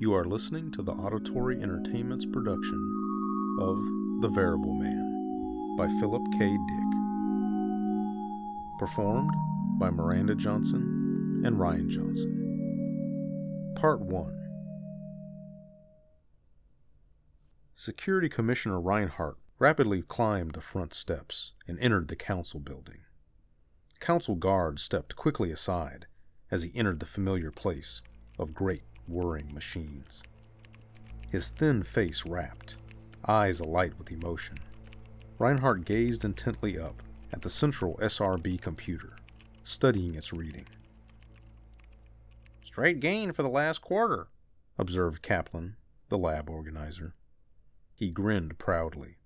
You are listening to the Auditory Entertainment's production of The Variable Man by Philip K. Dick. Performed by Miranda Johnson and Ryan Johnson. Part 1 Security Commissioner Reinhardt rapidly climbed the front steps and entered the council building. Council guards stepped quickly aside as he entered the familiar place of great whirring machines. His thin face rapt, eyes alight with emotion. Reinhardt gazed intently up at the central SRB computer, studying its reading. Straight gain for the last quarter, observed Kaplan, the lab organizer. He grinned proudly,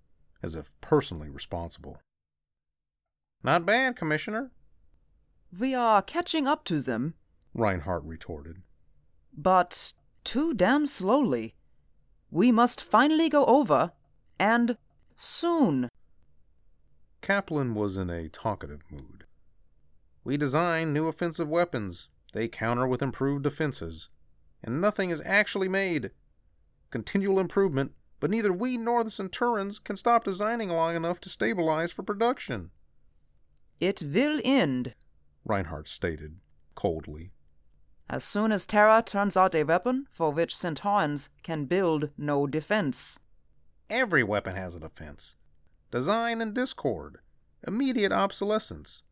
as if personally responsible. Not bad, Commissioner. We are catching up to them, Reinhardt retorted. But too damn slowly. We must finally go over, and soon. Kaplan was in a talkative mood. We design new offensive weapons. They counter with improved defenses. And nothing is actually made. Continual improvement, but neither we nor the Centaurans can stop designing long enough to stabilize for production. It will end, Reinhardt stated, coldly. As soon as Terra turns out a weapon for which Centaurans can build no defense. Every weapon has a defense. Design and discord. Immediate obsolescence.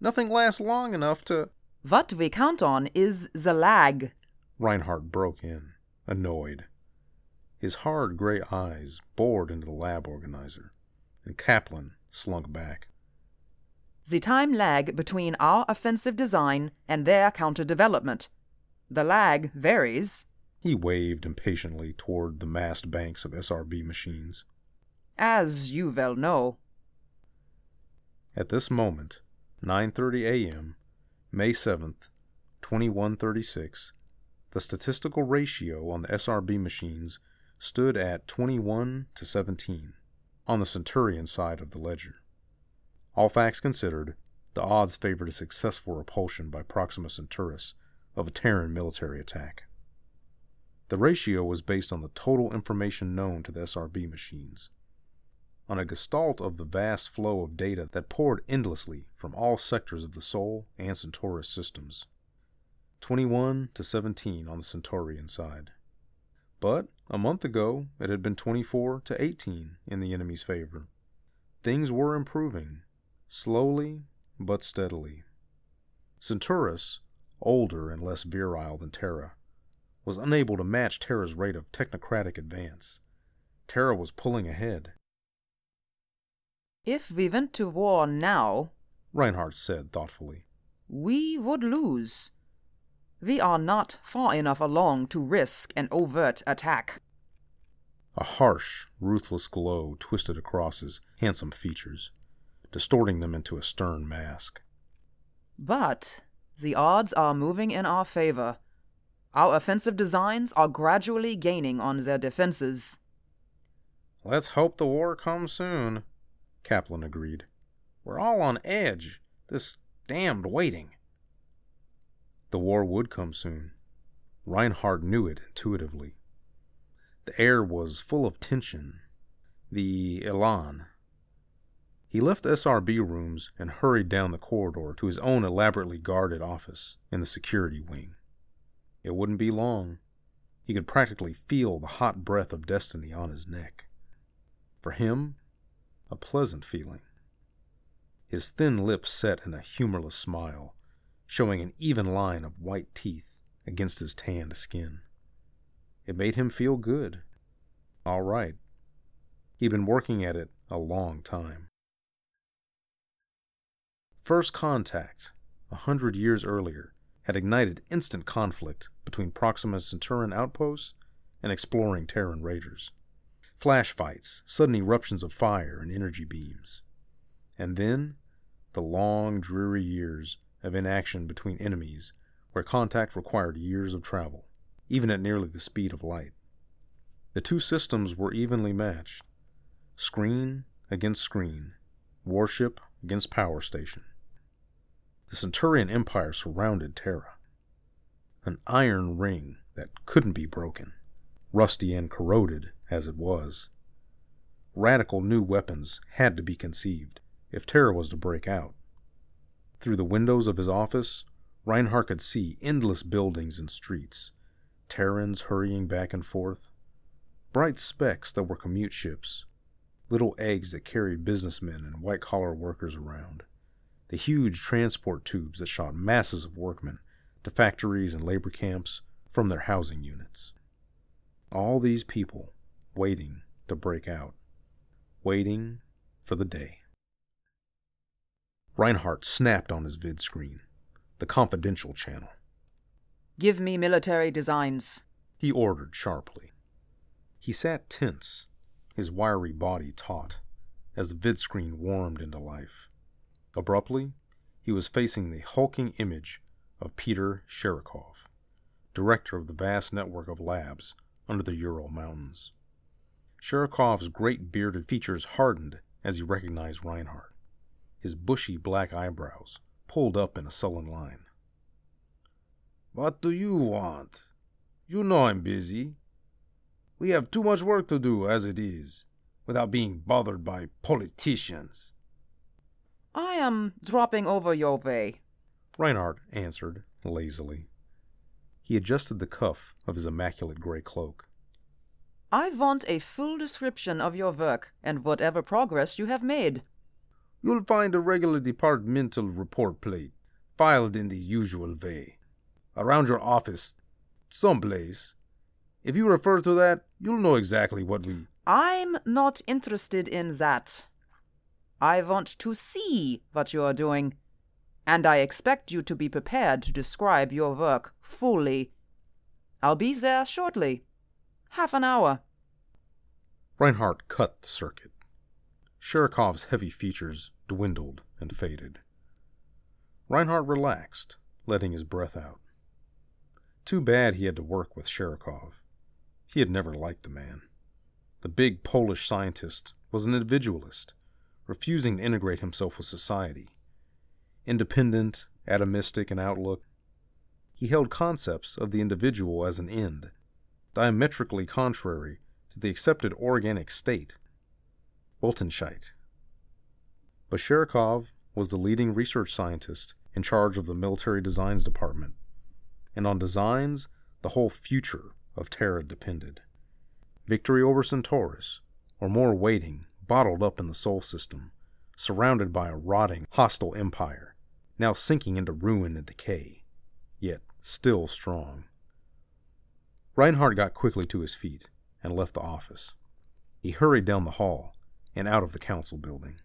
Nothing lasts long enough to. What we count on is the lag. Reinhardt broke in, annoyed. His hard gray eyes bored into the lab organizer, and Kaplan slunk back. The time lag between our offensive design and their counter development. The lag varies. He waved impatiently toward the massed banks of SRB machines. As you well know. At this moment, 9:30 a.m., May 7th, 2136, the statistical ratio on the SRB machines stood at 21 to 17 on the Centauran side of the ledger. All facts considered, the odds favored a successful repulsion by Proxima Centaurus of a Terran military attack. The ratio was based on the total information known to the SRB machines, on a gestalt of the vast flow of data that poured endlessly from all sectors of the Sol and Centaurus systems. 21 to 17 on the Centaurian side. But a month ago, it had been 24 to 18 in the enemy's favor. Things were improving, slowly but steadily. Centaurus, older and less virile than Terra, was unable to match Terra's rate of technocratic advance. Terra was pulling ahead. If we went to war now, Reinhardt said thoughtfully, we would lose. We are not far enough along to risk an overt attack. A harsh, ruthless glow twisted across his handsome features, distorting them into a stern mask. But the odds are moving in our favor. Our offensive designs are gradually gaining on their defenses. Let's hope the war comes soon, Kaplan agreed. We're all on edge. This damned waiting. The war would come soon. Reinhardt knew it intuitively. The air was full of tension, the elan. He left the SRB rooms and hurried down the corridor to his own elaborately guarded office in the security wing. It wouldn't be long. He could practically feel the hot breath of destiny on his neck. For him, a pleasant feeling. His thin lips set in a humorless smile, showing an even line of white teeth against his tanned skin. It made him feel good. All right. He'd been working at it a long time. First contact, a hundred years earlier, had ignited instant conflict between Proxima Centauran outposts and exploring Terran raiders. Flash fights, sudden eruptions of fire and energy beams. And then, the long, dreary years of inaction between enemies where contact required years of travel even at nearly the speed of light. The two systems were evenly matched screen against screen, warship against power station. The Centauran Empire surrounded Terra. An iron ring that couldn't be broken, rusty and corroded as it was. Radical new weapons had to be conceived if Terra was to break out. Through the windows of his office, Reinhardt could see endless buildings and streets, Terrans hurrying back and forth, bright specks that were commute ships, little eggs that carried businessmen and white collar workers around, the huge transport tubes that shot masses of workmen to factories and labor camps from their housing units. All these people waiting to break out, waiting for the day. Reinhardt snapped on his vid screen, the confidential channel. Give me military designs, he ordered sharply. He sat tense, his wiry body taut, as the vidscreen warmed into life. Abruptly, he was facing the hulking image of Peter Sherikov, director of the vast network of labs under the Ural Mountains. Sherikov's great bearded features hardened as he recognized Reinhardt, his bushy black eyebrows pulled up in a sullen line. What do you want? You know I'm busy. We have too much work to do as it is, without being bothered by politicians. I am dropping over your way, Reinhardt answered lazily. He adjusted the cuff of his immaculate gray cloak. I want a full description of your work and whatever progress you have made. You'll find a regular departmental report plate, filed in the usual way around your office, someplace. If you refer to that, you'll know exactly what we. I'm not interested in that. I want to see what you are doing, and I expect you to be prepared to describe your work fully. I'll be there shortly. Half an hour. Reinhardt cut the circuit. Sherikov's heavy features dwindled and faded. Reinhardt relaxed, letting his breath out. Too bad he had to work with Sherikov. He had never liked the man. The big Polish scientist was an individualist, refusing to integrate himself with society. Independent, atomistic in outlook, he held concepts of the individual as an end, diametrically contrary to the accepted organic state. Weltanschauung. But was the leading research scientist in charge of the military designs department and on designs the whole future of Terra depended. Victory over Centaurus, or more waiting, bottled up in the Sol system, surrounded by a rotting, hostile empire, now sinking into ruin and decay, yet still strong. Reinhardt got quickly to his feet and left the office. He hurried down the hall and out of the council building.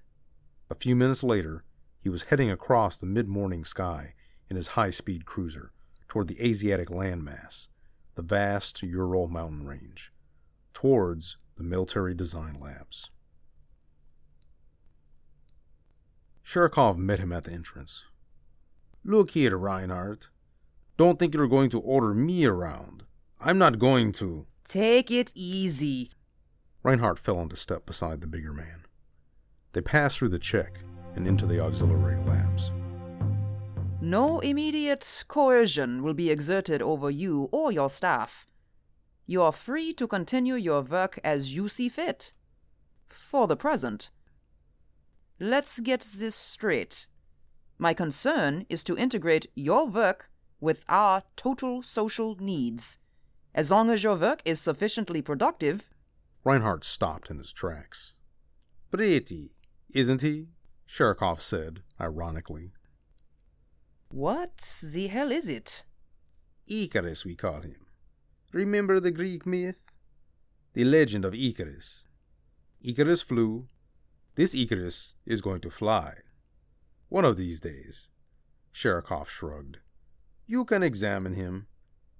A few minutes later, he was heading across the mid morning sky in his high speed cruiser, toward the Asiatic landmass, the vast Ural mountain range, towards the military design labs. Sherikov met him at the entrance. Look here, Reinhardt. Don't think you're going to order me around. I'm not going to. Take it easy. Reinhardt fell into step beside the bigger man. They passed through the check and into the auxiliary labs. No immediate coercion will be exerted over you or your staff. You are free to continue your work as you see fit. For the present. Let's get this straight. My concern is to integrate your work with our total social needs. As long as your work is sufficiently productive. Reinhardt stopped in his tracks. Pretty, isn't he? Sherikov said, ironically. What the hell is it? Icarus, we call him. Remember the Greek myth? The legend of Icarus. Icarus flew. This Icarus is going to fly. One of these days. Sherikov shrugged. You can examine him,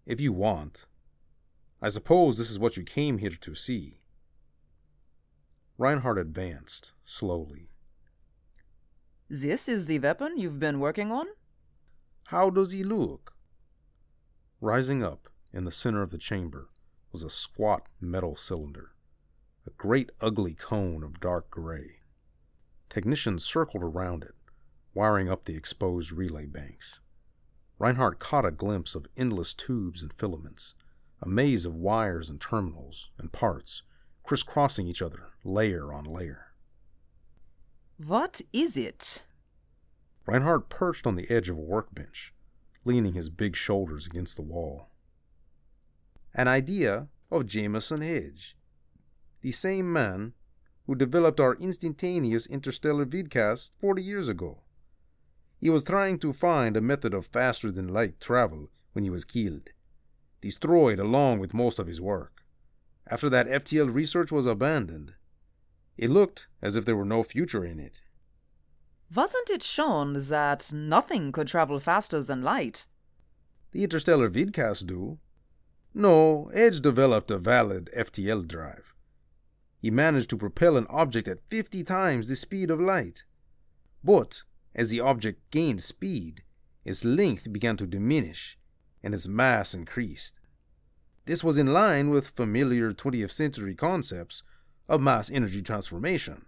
if you want. I suppose this is what you came here to see. Reinhardt advanced, slowly. This is the weapon you've been working on? How does he look? Rising up in the center of the chamber was a squat metal cylinder, a great ugly cone of dark gray. Technicians circled around it, wiring up the exposed relay banks. Reinhardt caught a glimpse of endless tubes and filaments, a maze of wires and terminals and parts crisscrossing each other, layer on layer. What is it? Reinhardt perched on the edge of a workbench, leaning his big shoulders against the wall. An idea of Jamison Hedge, the same man who developed our instantaneous interstellar vidcast 40 years ago. He was trying to find a method of faster than light travel when he was killed, destroyed along with most of his work. After that FTL research was abandoned, it looked as if there were no future in it. Wasn't it shown that nothing could travel faster than light? The interstellar vidcasts do. No, Hedge developed a valid FTL drive. He managed to propel an object at 50 times the speed of light. But as the object gained speed, its length began to diminish and its mass increased. This was in line with familiar 20th century concepts of mass energy transformation.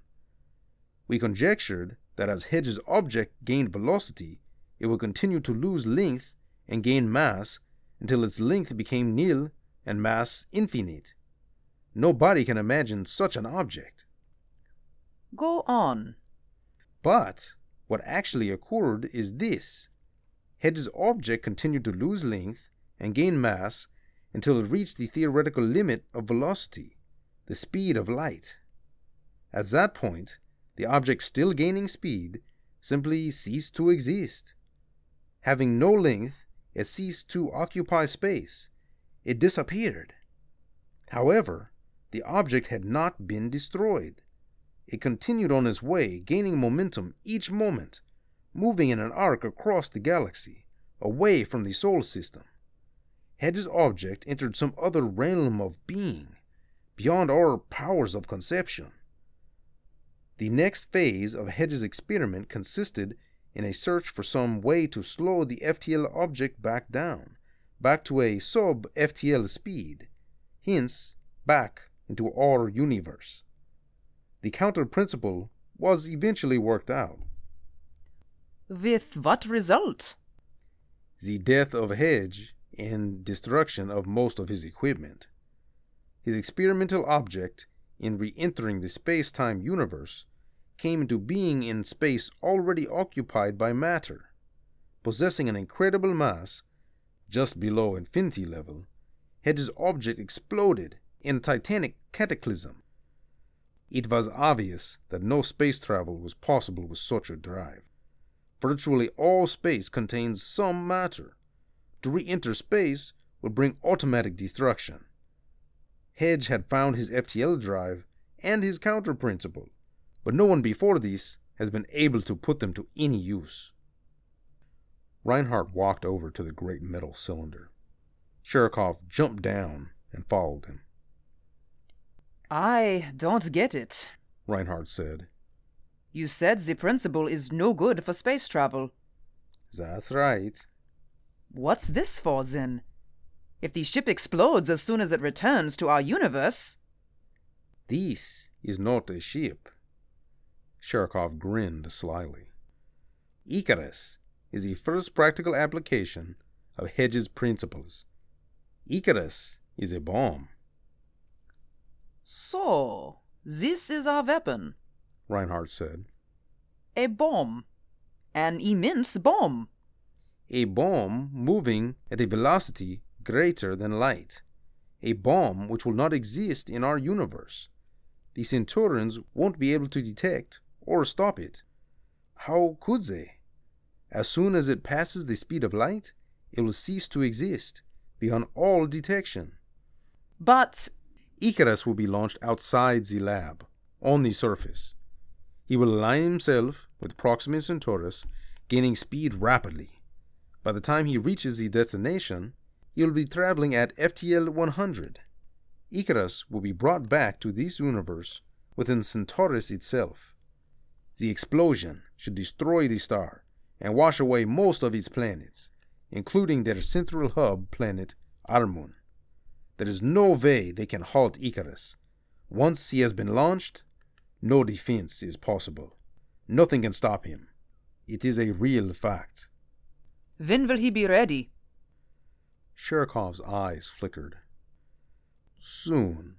We conjectured that as Hedge's object gained velocity, it would continue to lose length and gain mass until its length became nil and mass infinite. Nobody can imagine such an object. Go on. But what actually occurred is this Hedge's object continued to lose length and gain mass until it reached the theoretical limit of velocity, the speed of light. At that point, the object still gaining speed simply ceased to exist. Having no length, it ceased to occupy space. It disappeared. However, the object had not been destroyed. It continued on its way, gaining momentum each moment, moving in an arc across the galaxy, away from the solar system. Hedge's object entered some other realm of being, beyond our powers of conception. The next phase of Hedge's experiment consisted in a search for some way to slow the FTL object back down, back to a sub FTL speed, hence back into our universe. The counter principle was eventually worked out. With what result? The death of Hedge and destruction of most of his equipment. His experimental object in re entering the space time universe came into being in space already occupied by matter. Possessing an incredible mass, just below infinity level, Hedge's object exploded in titanic cataclysm. It was obvious that no space travel was possible with such a drive. Virtually all space contains some matter. To re enter space would bring automatic destruction. Hedge had found his FTL drive and his counter principle, but no one before this has been able to put them to any use. Reinhardt walked over to the great metal cylinder. Sherikov jumped down and followed him. I don't get it, Reinhardt said. You said the principle is no good for space travel. That's right. What's this for, then? If the ship explodes as soon as it returns to our universe. This is not a ship. Sherikov grinned slyly. Icarus is the first practical application of Hedge's principles. Icarus is a bomb. So, this is our weapon, Reinhardt said. A bomb. An immense bomb. A bomb moving at a velocity greater than light. A bomb which will not exist in our universe. The Centaurians won't be able to detect or stop it. How could they? As soon as it passes the speed of light, it will cease to exist, beyond all detection. But Icarus will be launched outside the lab, on the surface. He will align himself with Proxima Centaurus, gaining speed rapidly. By the time he reaches the destination, he will be traveling at FTL 100. Icarus will be brought back to this universe within Centaurus itself. The explosion should destroy the star and wash away most of its planets, including their central hub planet, Armun. There is no way they can halt Icarus. Once he has been launched, no defense is possible. Nothing can stop him. It is a real fact. When will he be ready? Sherikov's eyes flickered. Soon.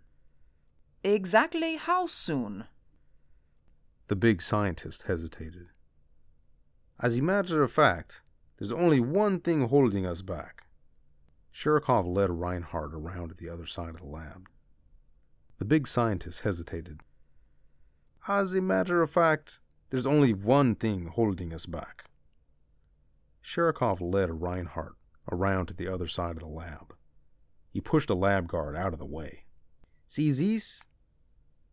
Exactly how soon? The big scientist hesitated. As a matter of fact, there's only one thing holding us back. Sherikov led Reinhardt around to the other side of the lab. The big scientist hesitated. As a matter of fact, there's only one thing holding us back. Sherikov led Reinhardt around to the other side of the lab. He pushed a lab guard out of the way. See this?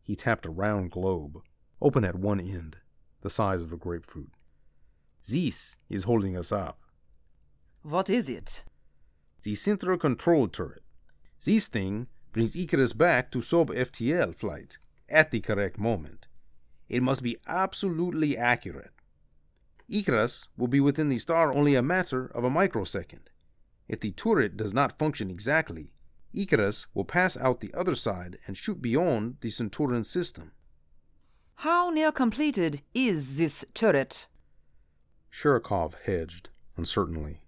He tapped a round globe, open at one end, the size of a grapefruit. This is holding us up. What is it? The central control turret. This thing brings Icarus back to sub FTL flight at the correct moment. It must be absolutely accurate. Icarus will be within the star only a matter of a microsecond. If the turret does not function exactly, Icarus will pass out the other side and shoot beyond the Centauran system. How near completed is this turret? Sherikov hedged uncertainly,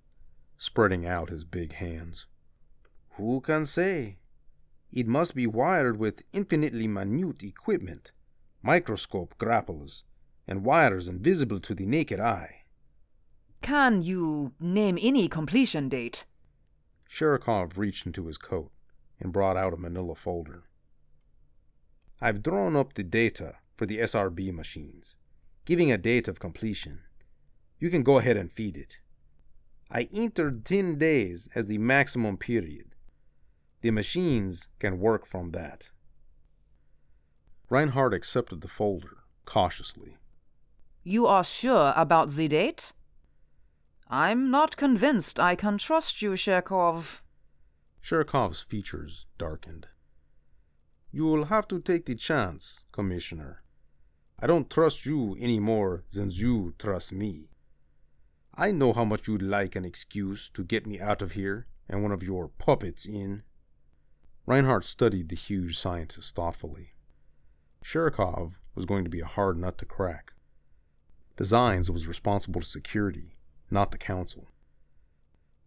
spreading out his big hands. Who can say? It must be wired with infinitely minute equipment, microscope grapples, and wires invisible to the naked eye. Can you name any completion date? Sherikov reached into his coat and brought out a manila folder. I've drawn up the data for the SRB machines, giving a date of completion. You can go ahead and feed it. I entered 10 days as the maximum period. The machines can work from that. Reinhardt accepted the folder cautiously. You are sure about the date? I'm not convinced I can trust you, Sherikov. Sherikov's features darkened. You'll have to take the chance, Commissioner. I don't trust you any more than you trust me. I know how much you'd like an excuse to get me out of here and one of your puppets in. Reinhardt studied the huge scientist thoughtfully. Sherikov was going to be a hard nut to crack. Designs was responsible to security, not the council.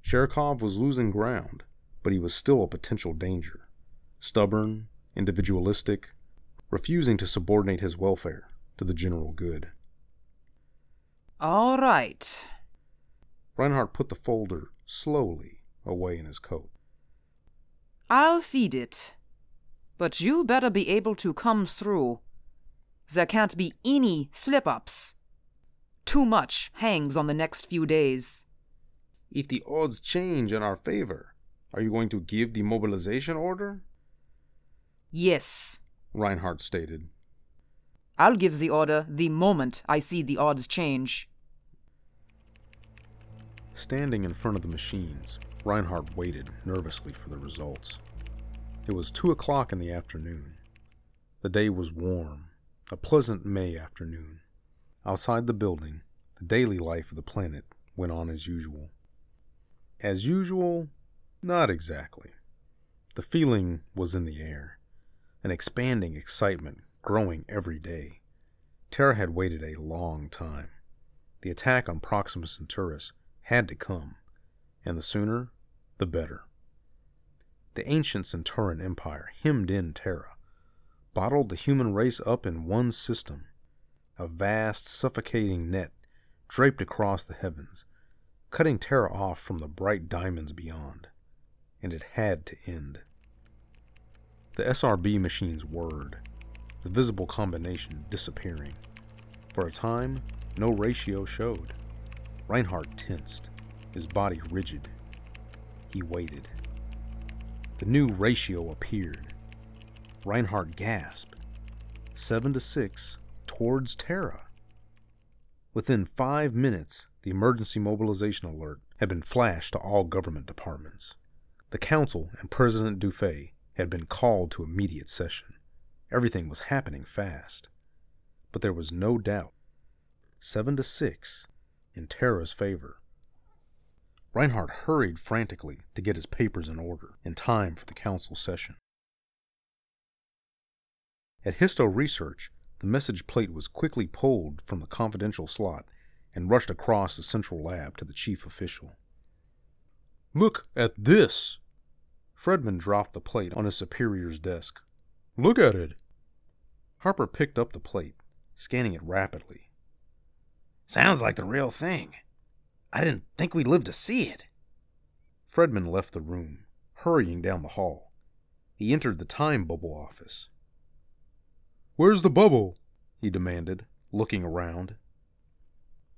Sherikov was losing ground, but he was still a potential danger. Stubborn, individualistic, refusing to subordinate his welfare to the general good. All right. Reinhardt put the folder slowly away in his coat. I'll feed it. But you better be able to come through. There can't be any slip ups. Too much hangs on the next few days. If the odds change in our favor, are you going to give the mobilization order? Yes, Reinhardt stated. I'll give the order the moment I see the odds change. Standing in front of the machines, Reinhardt waited nervously for the results. It was two o'clock in the afternoon. The day was warm, a pleasant May afternoon. Outside the building, the daily life of the planet went on as usual. As usual, not exactly. The feeling was in the air, an expanding excitement growing every day. Terra had waited a long time. The attack on Proxima Centaurus had to come, and the sooner, the better. The ancient Centauran Empire hemmed in Terra, bottled the human race up in one system, a vast, suffocating net draped across the heavens, cutting Terra off from the bright diamonds beyond. And it had to end. The SRB machine's word, the visible combination disappearing. For a time, no ratio showed. Reinhardt tensed, his body rigid. He waited. The new ratio appeared. Reinhardt gasped. Seven to six towards Terra. Within five minutes, the emergency mobilization alert had been flashed to all government departments. The council and President Dufay had been called to immediate session. Everything was happening fast. But there was no doubt. Seven to six in Terra's favor. Reinhardt hurried frantically to get his papers in order in time for the council session. At Histo Research, the message plate was quickly pulled from the confidential slot and rushed across the central lab to the chief official. Look at this! Fredman dropped the plate on his superior's desk. Look at it. Harper picked up the plate, scanning it rapidly. Sounds like the real thing. I didn't think we'd live to see it. Fredman left the room, hurrying down the hall. He entered the time bubble office. Where's the bubble? he demanded, looking around.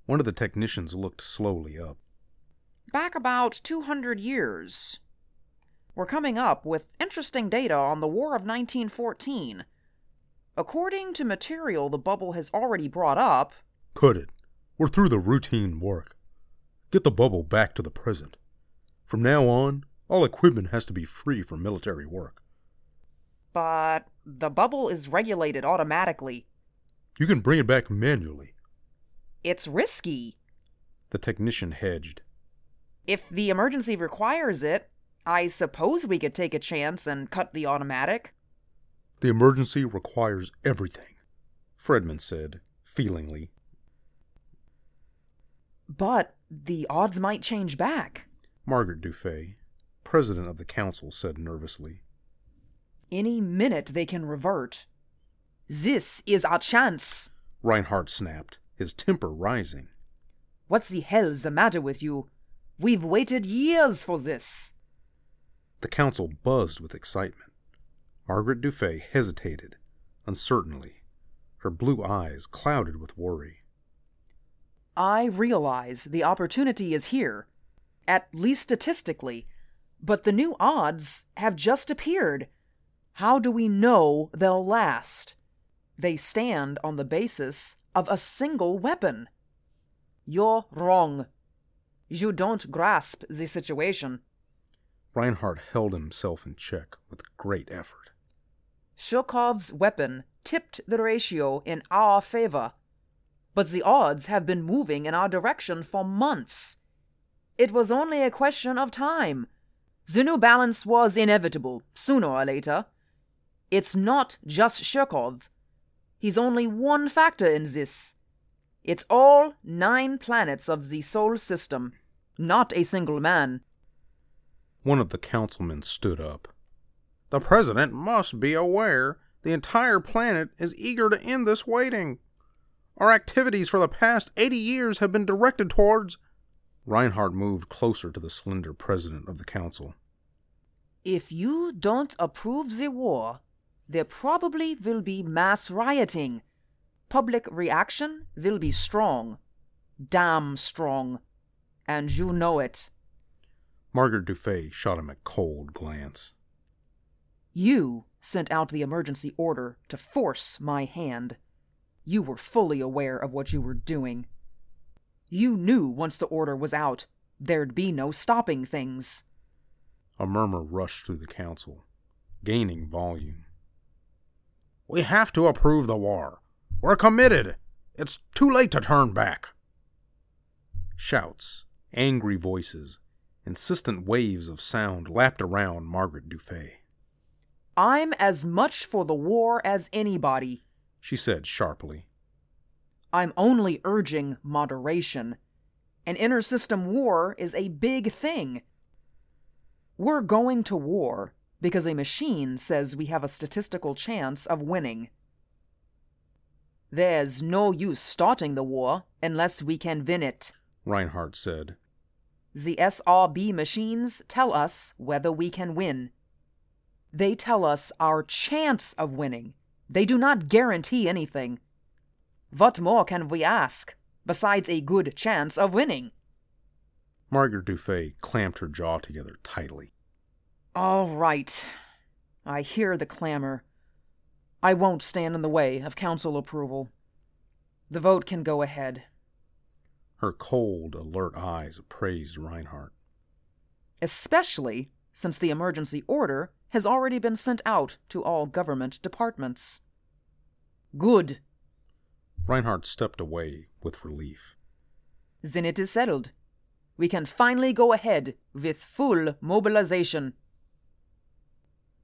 One of the technicians looked slowly up. Back about 200 years. We're coming up with interesting data on the War of 1914. According to material the bubble has already brought up. Could it. We're through the routine work. Get the bubble back to the present. From now on, all equipment has to be free for military work. But the bubble is regulated automatically. You can bring it back manually. It's risky. The technician hedged. If the emergency requires it, I suppose we could take a chance and cut the automatic. The emergency requires everything, Fredman said, feelingly. But the odds might change back. Margaret Dufay, president of the council, said nervously. Any minute they can revert. This is our chance, Reinhardt snapped, his temper rising. What the hell's the matter with you? We've waited years for this. The council buzzed with excitement. Margaret Dufay hesitated, uncertainly, her blue eyes clouded with worry. I realize the opportunity is here, at least statistically, but the new odds have just appeared. How do we know they'll last? They stand on the basis of a single weapon. You're wrong. You don't grasp the situation. Reinhardt held himself in check with great effort. Sherikov's weapon tipped the ratio in our favor, but the odds have been moving in our direction for months. It was only a question of time. The new balance was inevitable, sooner or later. It's not just Sherikov. He's only one factor in this. It's all nine planets of the Sol system, not a single man. One of the councilmen stood up. The President must be aware the entire planet is eager to end this waiting. Our activities for the past 80 years have been directed towards. Reinhardt moved closer to the slender president of the council. If you don't approve the war, there probably will be mass rioting. Public reaction will be strong. Damn strong. And you know it. Margaret Dufay shot him a cold glance. You sent out the emergency order to force my hand. You were fully aware of what you were doing. You knew once the order was out, there'd be no stopping things. A murmur rushed through the council, gaining volume. We have to approve the war. We're committed. It's too late to turn back. Shouts, angry voices, insistent waves of sound lapped around Margaret Dufay. I'm as much for the war as anybody, she said sharply. I'm only urging moderation. An intersystem war is a big thing. We're going to war because a machine says we have a statistical chance of winning. There's no use starting the war unless we can win it, Reinhardt said. The SRB machines tell us whether we can win. They tell us our chance of winning. They do not guarantee anything. What more can we ask, besides a good chance of winning? Margaret Dufay clamped her jaw together tightly. All right. I hear the clamor. I won't stand in the way of council approval. The vote can go ahead. Her cold, alert eyes appraised Reinhardt. Especially since the emergency order has already been sent out to all government departments. Good. Reinhardt stepped away with relief. Then it is settled. We can finally go ahead with full mobilization.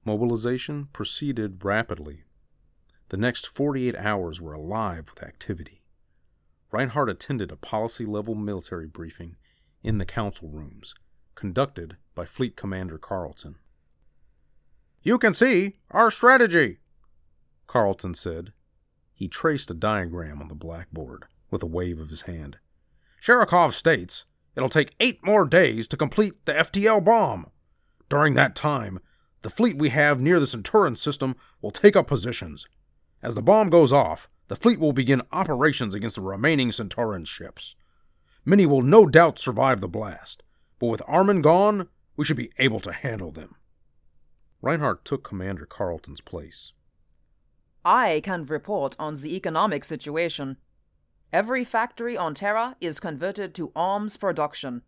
Mobilization proceeded rapidly. The next 48 hours were alive with activity. Reinhardt attended a policy level military briefing in the council rooms, conducted by Fleet Commander Carleton. You can see our strategy, Carleton said. He traced a diagram on the blackboard with a wave of his hand. Sherikov states it'll take eight more days to complete the FTL bomb. During that time, the fleet we have near the Centauran system will take up positions. As the bomb goes off, the fleet will begin operations against the remaining Centauran ships. Many will no doubt survive the blast, but with Armun gone, we should be able to handle them. Reinhardt took Commander Carleton's place. I can report on the economic situation. Every factory on Terra is converted to arms production.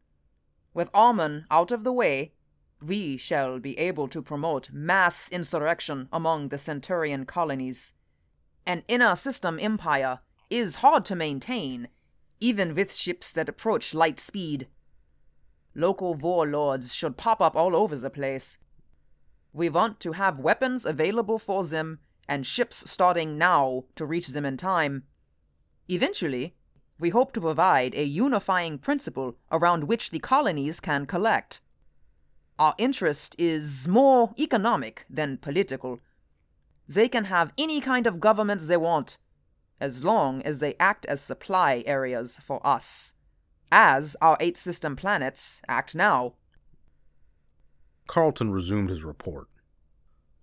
With Armun out of the way, we shall be able to promote mass insurrection among the Centauran colonies. An inner system empire is hard to maintain, even with ships that approach light speed. Local warlords should pop up all over the place. We want to have weapons available for them and ships starting now to reach them in time. Eventually, we hope to provide a unifying principle around which the colonies can collect. Our interest is more economic than political. They can have any kind of government they want, as long as they act as supply areas for us, as our eight system planets act now. Carleton resumed his report.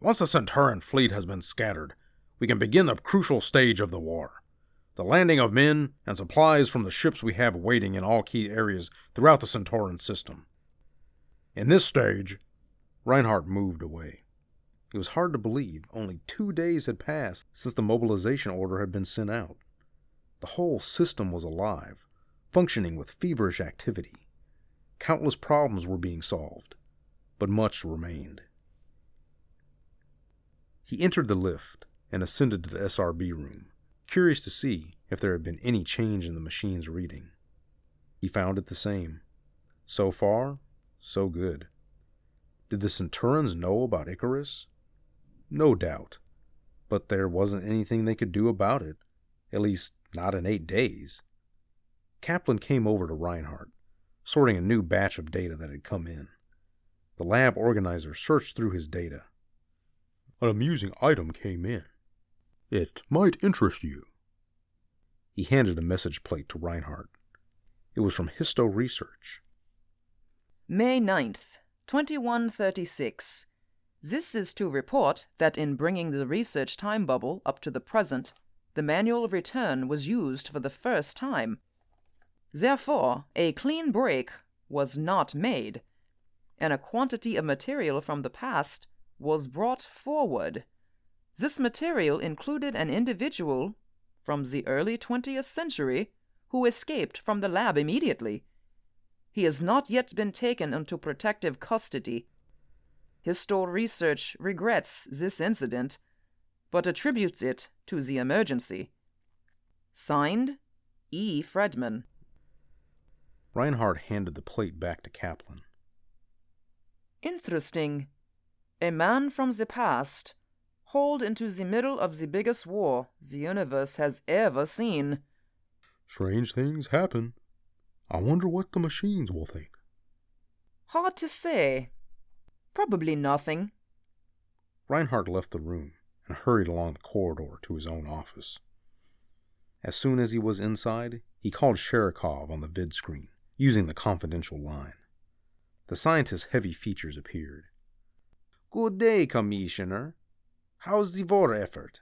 Once the Centauran fleet has been scattered, we can begin the crucial stage of the war the landing of men and supplies from the ships we have waiting in all key areas throughout the Centauran system. In this stage, Reinhardt moved away. It was hard to believe only two days had passed since the mobilization order had been sent out. The whole system was alive, functioning with feverish activity. Countless problems were being solved, but much remained. He entered the lift and ascended to the SRB room, curious to see if there had been any change in the machine's reading. He found it the same. So far, so good. Did the Centaurans know about Icarus? No doubt. But there wasn't anything they could do about it, at least not in eight days. Kaplan came over to Reinhardt, sorting a new batch of data that had come in. The lab organizer searched through his data. An amusing item came in. It might interest you. He handed a message plate to Reinhardt. It was from Histo Research. May 9th, 2136. This is to report that in bringing the research time bubble up to the present, the manual of return was used for the first time. Therefore, a clean break was not made, and a quantity of material from the past was brought forward. This material included an individual from the early 20th century who escaped from the lab immediately he has not yet been taken into protective custody. Histo Research regrets this incident, but attributes it to the emergency. Signed, E. Fredman. Reinhardt handed the plate back to Kaplan. Interesting. A man from the past, hauled into the middle of the biggest war the universe has ever seen. Strange things happen. I wonder what the machines will think. Hard to say. Probably nothing. Reinhardt left the room and hurried along the corridor to his own office. As soon as he was inside, he called Sherikov on the vid screen, using the confidential line. The scientist's heavy features appeared. Good day, Commissioner. How's the war effort?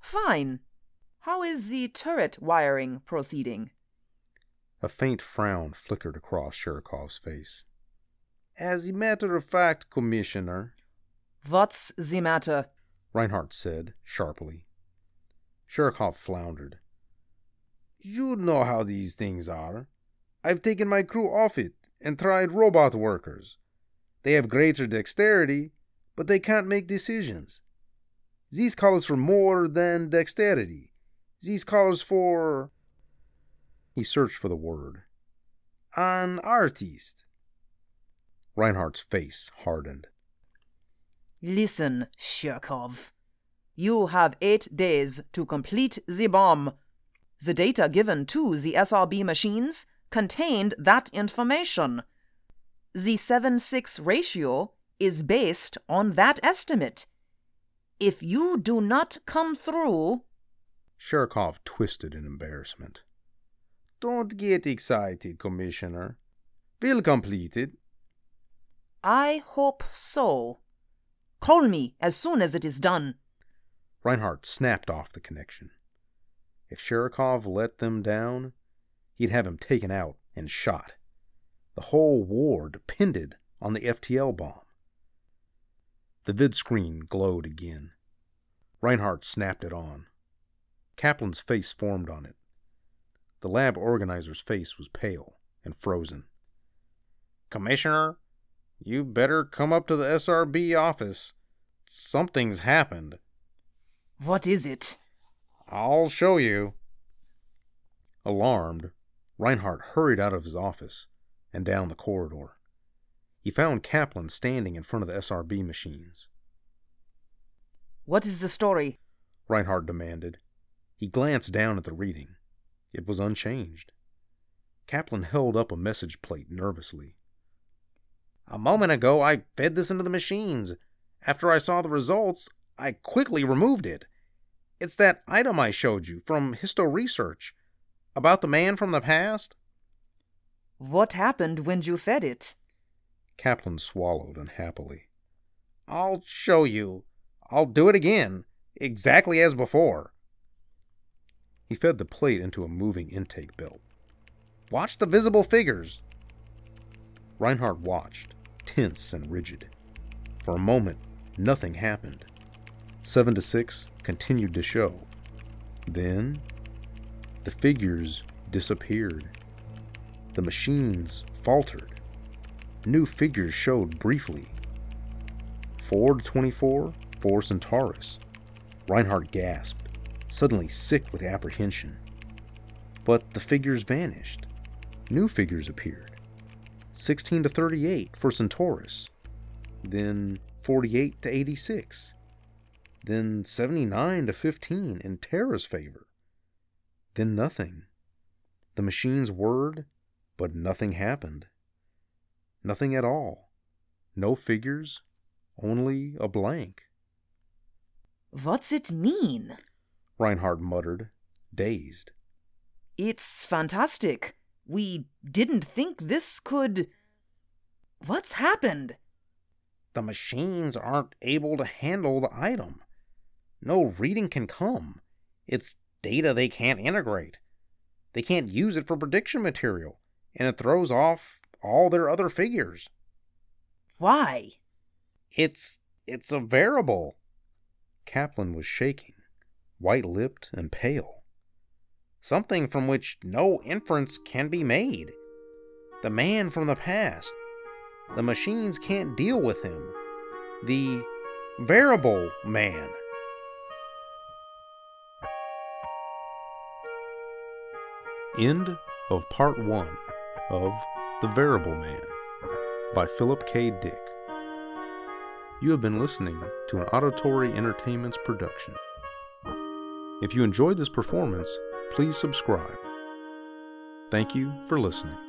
Fine. How is the turret wiring proceeding? A faint frown flickered across Sherikov's face. As a matter of fact, Commissioner. What's the matter? Reinhardt said, sharply. Sherikov floundered. You know how these things are. I've taken my crew off it and tried robot workers. They have greater dexterity, but they can't make decisions. These calls for more than dexterity. These calls for he searched for the word. An artist. Reinhardt's face hardened. Listen, Sherikov. You have eight days to complete the bomb. The data given to the SRB machines contained that information. The 7 6 ratio is based on that estimate. If you do not come through. Sherikov twisted in embarrassment. Don't get excited, Commissioner. We'll complete it. I hope so. Call me as soon as it is done. Reinhardt snapped off the connection. If Sherikov let them down, he'd have him taken out and shot. The whole war depended on the FTL bomb. The vid screen glowed again. Reinhardt snapped it on. Kaplan's face formed on it. The lab organizer's face was pale and frozen. Commissioner, you better come up to the SRB office. Something's happened. What is it? I'll show you. Alarmed, Reinhardt hurried out of his office and down the corridor. He found Kaplan standing in front of the SRB machines. What is the story? Reinhardt demanded. He glanced down at the reading. It was unchanged. Kaplan held up a message plate nervously. A moment ago, I fed this into the machines. After I saw the results, I quickly removed it. It's that item I showed you from Histo Research about the man from the past. What happened when you fed it? Kaplan swallowed unhappily. I'll show you. I'll do it again, exactly as before. He fed the plate into a moving intake belt. Watch the visible figures. Reinhardt watched, tense and rigid. For a moment, nothing happened. 7 to 6 continued to show. Then, the figures disappeared. The machines faltered. New figures showed briefly. 4 to 24 for Centaurus. Reinhardt gasped, suddenly sick with apprehension. But the figures vanished. New figures appeared. 16 to 38 for Centaurus. Then 48 to 86. Then 79 to 15 in Terra's favor. Then nothing. The machines whirred, but nothing happened. Nothing at all. No figures, only a blank. What's it mean? Reinhardt muttered, dazed. It's fantastic. We didn't think this could. What's happened? The machines aren't able to handle the item. No reading can come. It's data they can't integrate. They can't use it for prediction material, and it throws off all their other figures. Why? It's it's a variable. Kaplan was shaking, white lipped and pale. Something from which no inference can be made. The man from the past. The machines can't deal with him. The variable man. End of Part 1 of The Variable Man by Philip K. Dick. You have been listening to an Auditory Entertainments production. If you enjoyed this performance, please subscribe. Thank you for listening.